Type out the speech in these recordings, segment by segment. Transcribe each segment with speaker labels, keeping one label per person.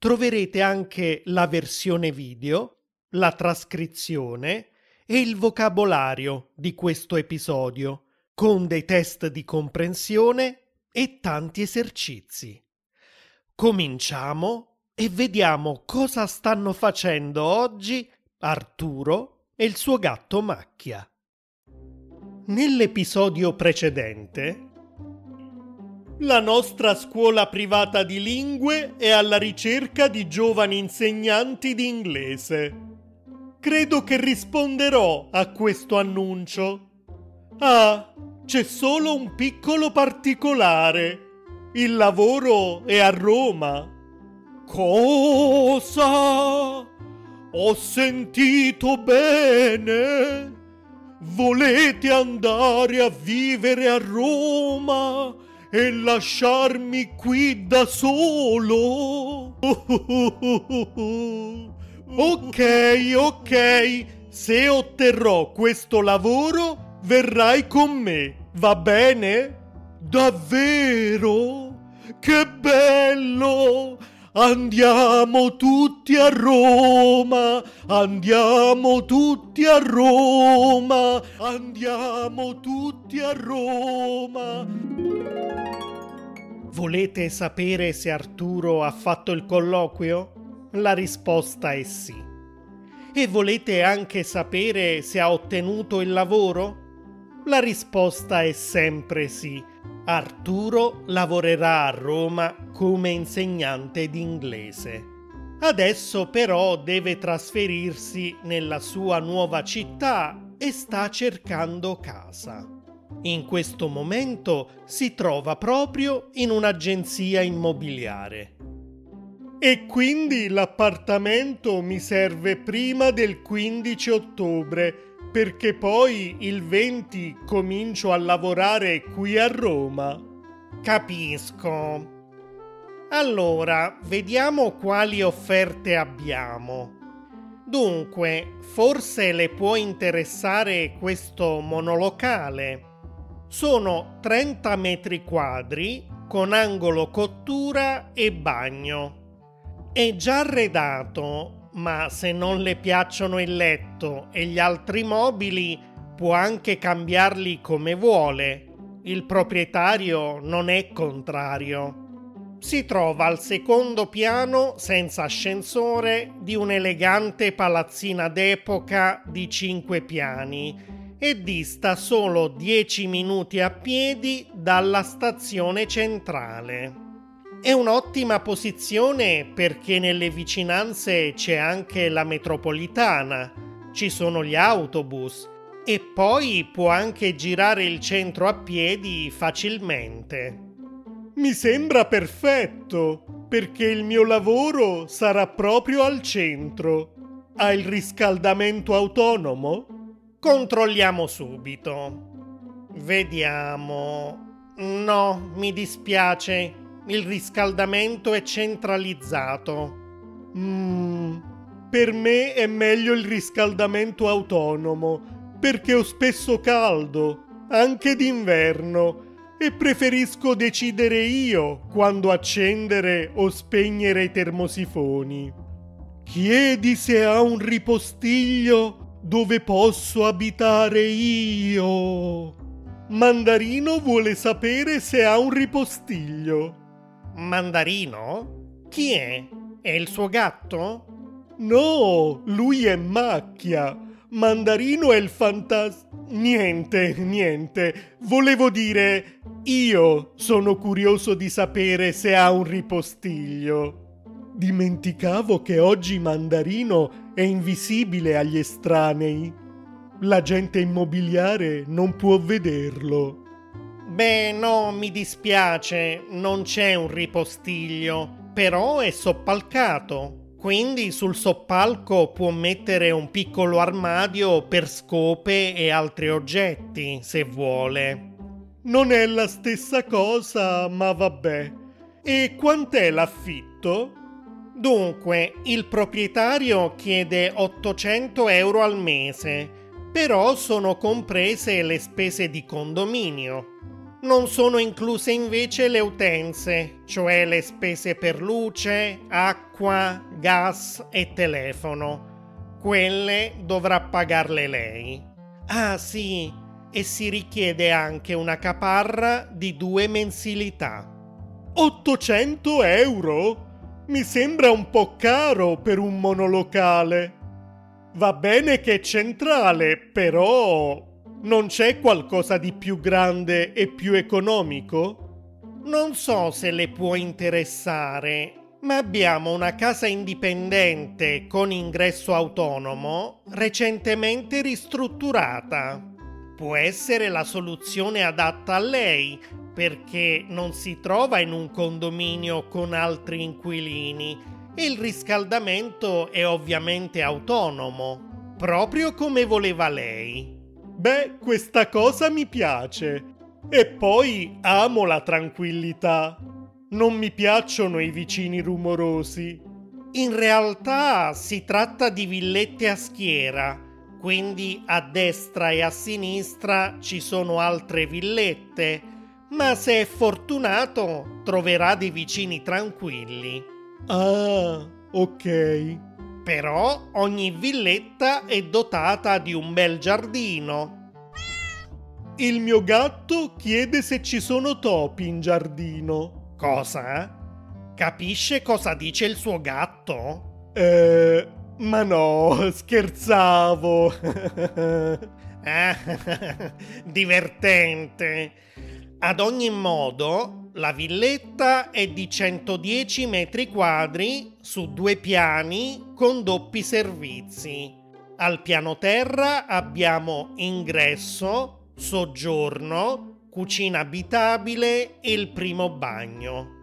Speaker 1: troverete anche la versione video, la trascrizione e il vocabolario di questo episodio, con dei test di comprensione e tanti esercizi. Cominciamo e vediamo cosa stanno facendo oggi Arturo e il suo gatto Macchia. Nell'episodio precedente la nostra scuola privata di lingue è alla ricerca di giovani insegnanti di inglese. Credo che risponderò a questo annuncio. Ah, c'è solo un piccolo particolare. Il lavoro è a Roma. Cosa? Ho sentito bene? Volete andare a vivere a Roma? E lasciarmi qui da solo. ok, ok, se otterrò questo lavoro verrai con me, va bene? Davvero? Che bello! Andiamo tutti a Roma, andiamo tutti a Roma, andiamo tutti a Roma. Volete sapere se Arturo ha fatto il colloquio? La risposta è sì. E volete anche sapere se ha ottenuto il lavoro? La risposta è sempre sì. Arturo lavorerà a Roma come insegnante d'inglese. Adesso però deve trasferirsi nella sua nuova città e sta cercando casa. In questo momento si trova proprio in un'agenzia immobiliare. E quindi l'appartamento mi serve prima del 15 ottobre, perché poi il 20 comincio a lavorare qui a Roma. Capisco. Allora, vediamo quali offerte abbiamo. Dunque, forse le può interessare questo monolocale sono 30 metri quadri con angolo cottura e bagno. È già arredato, ma se non le piacciono il letto e gli altri mobili può anche cambiarli come vuole. Il proprietario non è contrario. Si trova al secondo piano senza ascensore di un'elegante palazzina d'epoca di 5 piani e dista solo 10 minuti a piedi dalla stazione centrale. È un'ottima posizione perché nelle vicinanze c'è anche la metropolitana, ci sono gli autobus e poi può anche girare il centro a piedi facilmente. Mi sembra perfetto, perché il mio lavoro sarà proprio al centro. Ha il riscaldamento autonomo? Controlliamo subito. Vediamo. No, mi dispiace. Il riscaldamento è centralizzato. Mm, per me è meglio il riscaldamento autonomo, perché ho spesso caldo, anche d'inverno, e preferisco decidere io quando accendere o spegnere i termosifoni. Chiedi se ha un ripostiglio dove posso abitare io? Mandarino vuole sapere se ha un ripostiglio. Mandarino? Chi è? È il suo gatto? No, lui è Macchia. Mandarino è il fantas... Niente, niente. Volevo dire, io sono curioso di sapere se ha un ripostiglio. Dimenticavo che oggi Mandarino è invisibile agli estranei. L'agente immobiliare non può vederlo. Beh, no, mi dispiace, non c'è un ripostiglio, però è soppalcato. Quindi sul soppalco può mettere un piccolo armadio per scope e altri oggetti, se vuole.
Speaker 2: Non è la stessa cosa, ma vabbè. E quant'è l'affitto?
Speaker 1: Dunque, il proprietario chiede 800 euro al mese, però sono comprese le spese di condominio. Non sono incluse invece le utenze, cioè le spese per luce, acqua, gas e telefono. Quelle dovrà pagarle lei. Ah sì, e si richiede anche una caparra di due mensilità.
Speaker 2: 800 euro? Mi sembra un po' caro per un monolocale. Va bene che è centrale, però non c'è qualcosa di più grande e più economico?
Speaker 1: Non so se le può interessare, ma abbiamo una casa indipendente con ingresso autonomo recentemente ristrutturata. Può essere la soluzione adatta a lei perché non si trova in un condominio con altri inquilini e il riscaldamento è ovviamente autonomo, proprio come voleva lei.
Speaker 2: Beh, questa cosa mi piace. E poi amo la tranquillità. Non mi piacciono i vicini rumorosi.
Speaker 1: In realtà si tratta di villette a schiera, quindi a destra e a sinistra ci sono altre villette, ma se è fortunato troverà dei vicini tranquilli.
Speaker 2: Ah, ok
Speaker 1: però ogni villetta è dotata di un bel giardino.
Speaker 2: Il mio gatto chiede se ci sono topi in giardino.
Speaker 1: Cosa? Capisce cosa dice il suo gatto?
Speaker 2: Eh, ma no, scherzavo.
Speaker 1: ah, divertente. Ad ogni modo, la villetta è di 110 metri quadri su due piani con doppi servizi. Al piano terra abbiamo ingresso, soggiorno, cucina abitabile e il primo bagno.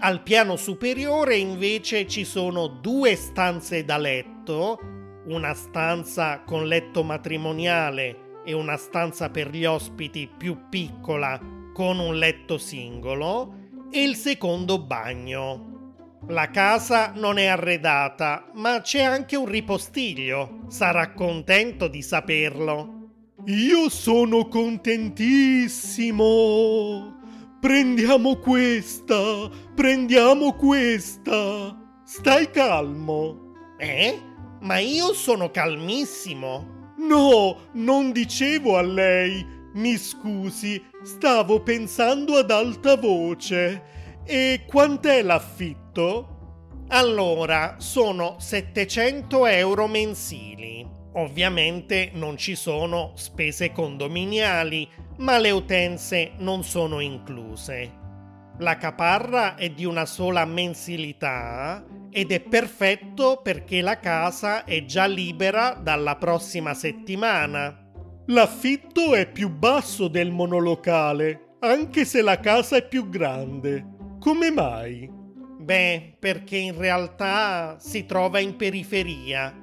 Speaker 1: Al piano superiore invece ci sono due stanze da letto, una stanza con letto matrimoniale e una stanza per gli ospiti più piccola con un letto singolo e il secondo bagno. La casa non è arredata, ma c'è anche un ripostiglio. Sarà contento di saperlo.
Speaker 2: Io sono contentissimo. Prendiamo questa, prendiamo questa. Stai calmo.
Speaker 1: Eh? Ma io sono calmissimo.
Speaker 2: No, non dicevo a lei. Mi scusi, stavo pensando ad alta voce. E quant'è l'affitto?
Speaker 1: Allora, sono 700 euro mensili. Ovviamente non ci sono spese condominiali, ma le utenze non sono incluse. La caparra è di una sola mensilità ed è perfetto perché la casa è già libera dalla prossima settimana.
Speaker 2: L'affitto è più basso del monolocale, anche se la casa è più grande. Come mai?
Speaker 1: Beh, perché in realtà si trova in periferia.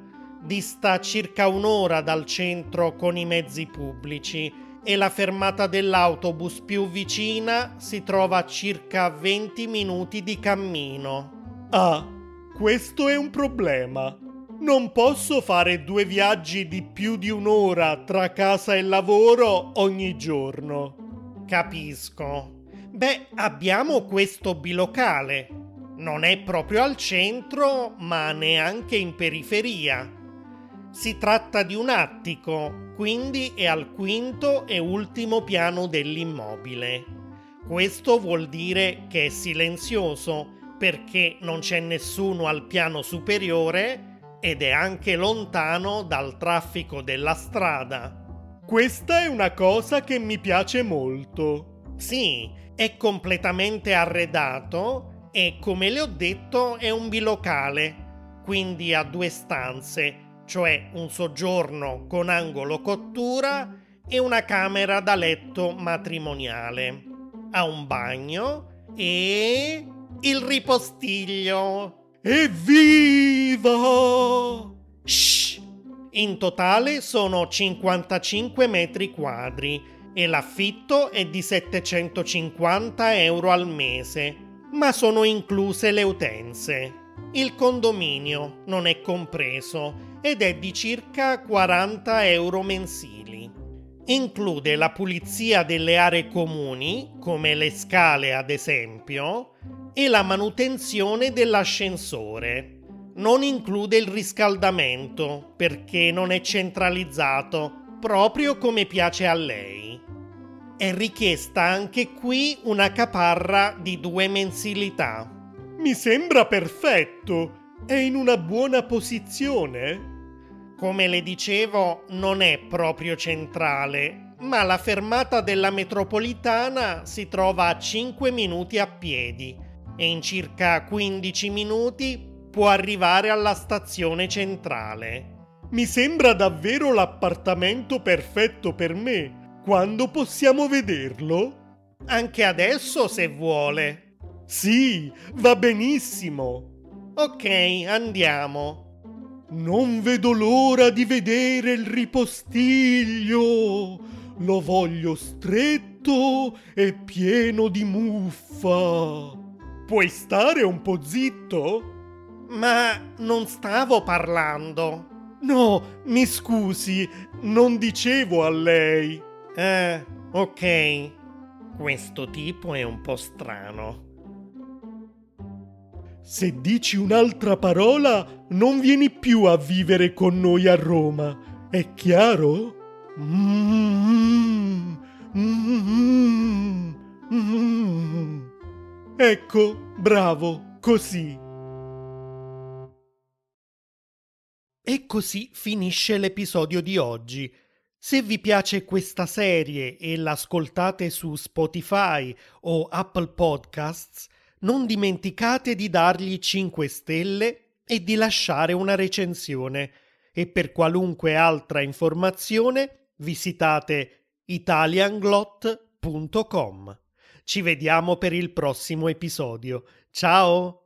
Speaker 1: Dista circa un'ora dal centro con i mezzi pubblici e la fermata dell'autobus più vicina si trova a circa 20 minuti di cammino.
Speaker 2: Ah, questo è un problema. Non posso fare due viaggi di più di un'ora tra casa e lavoro ogni giorno.
Speaker 1: Capisco. Beh, abbiamo questo bilocale. Non è proprio al centro, ma neanche in periferia. Si tratta di un attico, quindi è al quinto e ultimo piano dell'immobile. Questo vuol dire che è silenzioso perché non c'è nessuno al piano superiore ed è anche lontano dal traffico della strada.
Speaker 2: Questa è una cosa che mi piace molto.
Speaker 1: Sì, è completamente arredato e come le ho detto è un bilocale, quindi ha due stanze, cioè un soggiorno con angolo cottura e una camera da letto matrimoniale. Ha un bagno e il ripostiglio.
Speaker 2: Evviva!
Speaker 1: Shh! In totale sono 55 metri quadri e l'affitto è di 750 euro al mese, ma sono incluse le utenze. Il condominio non è compreso ed è di circa 40 euro mensili. Include la pulizia delle aree comuni, come le scale ad esempio, e la manutenzione dell'ascensore. Non include il riscaldamento perché non è centralizzato, proprio come piace a lei. È richiesta anche qui una caparra di due mensilità.
Speaker 2: Mi sembra perfetto. È in una buona posizione?
Speaker 1: Come le dicevo, non è proprio centrale, ma la fermata della metropolitana si trova a 5 minuti a piedi e in circa 15 minuti può arrivare alla stazione centrale.
Speaker 2: Mi sembra davvero l'appartamento perfetto per me. Quando possiamo vederlo?
Speaker 1: Anche adesso, se vuole.
Speaker 2: Sì, va benissimo.
Speaker 1: Ok, andiamo.
Speaker 2: Non vedo l'ora di vedere il ripostiglio. Lo voglio stretto e pieno di muffa. Puoi stare un po' zitto?
Speaker 1: Ma non stavo parlando.
Speaker 2: No, mi scusi, non dicevo a lei.
Speaker 1: Eh, ok. Questo tipo è un po' strano.
Speaker 2: Se dici un'altra parola, non vieni più a vivere con noi a Roma. È chiaro? Ecco, bravo, così.
Speaker 1: E così finisce l'episodio di oggi. Se vi piace questa serie e l'ascoltate su Spotify o Apple Podcasts, non dimenticate di dargli 5 stelle e di lasciare una recensione. E per qualunque altra informazione visitate italianglot.com. Ci vediamo per il prossimo episodio. Ciao!